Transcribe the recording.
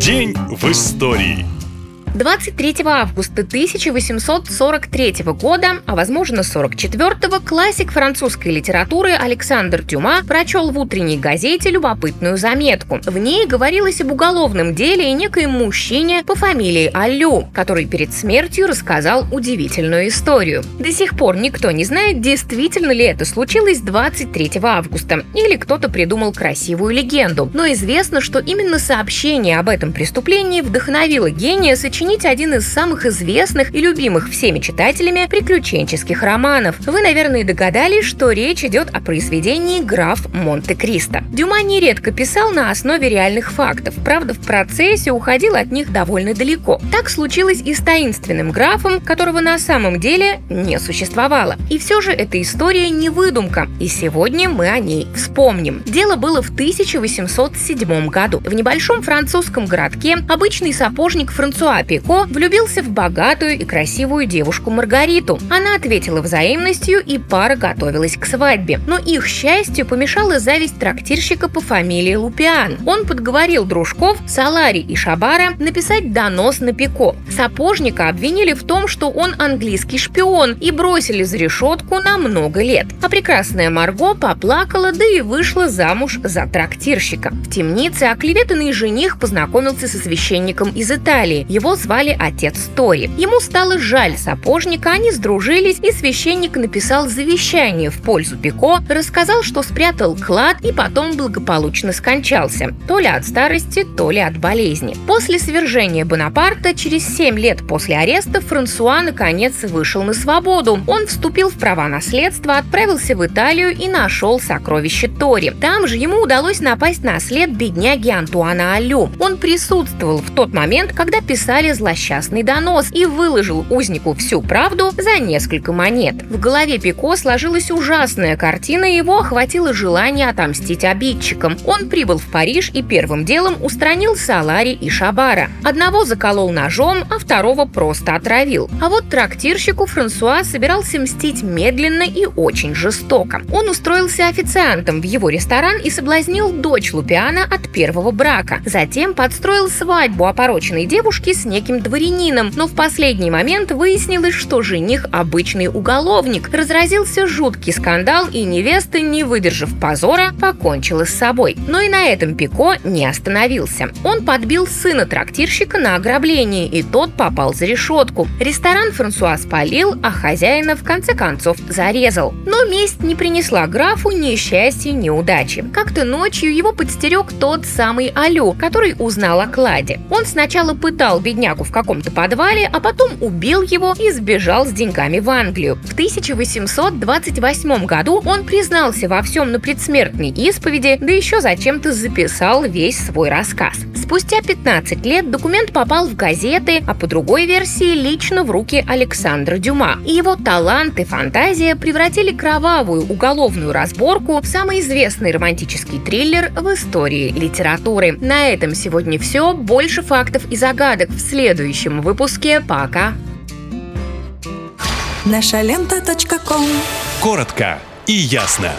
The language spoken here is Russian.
День в истории. 23 августа 1843 года, а возможно 44 классик французской литературы Александр Дюма прочел в утренней газете любопытную заметку. В ней говорилось об уголовном деле и некоем мужчине по фамилии Аллю, который перед смертью рассказал удивительную историю. До сих пор никто не знает, действительно ли это случилось 23 августа, или кто-то придумал красивую легенду. Но известно, что именно сообщение об этом преступлении вдохновило гения сочинить сочинить один из самых известных и любимых всеми читателями приключенческих романов. Вы, наверное, догадались, что речь идет о произведении «Граф Монте-Кристо». Дюма нередко писал на основе реальных фактов, правда, в процессе уходил от них довольно далеко. Так случилось и с таинственным графом, которого на самом деле не существовало. И все же эта история не выдумка, и сегодня мы о ней вспомним. Дело было в 1807 году. В небольшом французском городке обычный сапожник Франсуа Пико влюбился в богатую и красивую девушку Маргариту. Она ответила взаимностью, и пара готовилась к свадьбе. Но их счастью помешала зависть трактирщика по фамилии Лупиан. Он подговорил дружков Салари и Шабара написать донос на Пико. Сапожника обвинили в том, что он английский шпион, и бросили за решетку на много лет. А прекрасная Марго поплакала, да и вышла замуж за трактирщика. В темнице оклеветанный жених познакомился со священником из Италии. Его звали отец Тори. Ему стало жаль сапожника, они сдружились, и священник написал завещание в пользу Пико, рассказал, что спрятал клад и потом благополучно скончался, то ли от старости, то ли от болезни. После свержения Бонапарта, через 7 лет после ареста, Франсуа наконец вышел на свободу. Он вступил в права наследства, отправился в Италию и нашел сокровище Тори. Там же ему удалось напасть на след бедняги Антуана Алю. Он присутствовал в тот момент, когда писали написали злосчастный донос и выложил узнику всю правду за несколько монет. В голове Пико сложилась ужасная картина, и его охватило желание отомстить обидчикам. Он прибыл в Париж и первым делом устранил Салари и Шабара. Одного заколол ножом, а второго просто отравил. А вот трактирщику Франсуа собирался мстить медленно и очень жестоко. Он устроился официантом в его ресторан и соблазнил дочь Лупиана от первого брака. Затем подстроил свадьбу опороченной девушки с неким дворянином, но в последний момент выяснилось, что жених обычный уголовник. Разразился жуткий скандал, и невеста, не выдержав позора, покончила с собой. Но и на этом Пико не остановился. Он подбил сына трактирщика на ограбление, и тот попал за решетку. Ресторан Франсуа спалил, а хозяина в конце концов зарезал. Но месть не принесла графу ни счастья, ни удачи. Как-то ночью его подстерег тот самый Алю, который узнал о кладе. Он сначала пытал беднягу беднягу в каком-то подвале, а потом убил его и сбежал с деньгами в Англию. В 1828 году он признался во всем на предсмертной исповеди, да еще зачем-то записал весь свой рассказ. Спустя 15 лет документ попал в газеты, а по другой версии лично в руки Александра Дюма. И его талант и фантазия превратили кровавую уголовную разборку в самый известный романтический триллер в истории литературы. На этом сегодня все. Больше фактов и загадок в следующем выпуске. Пока! Наша лента. Коротко и ясно.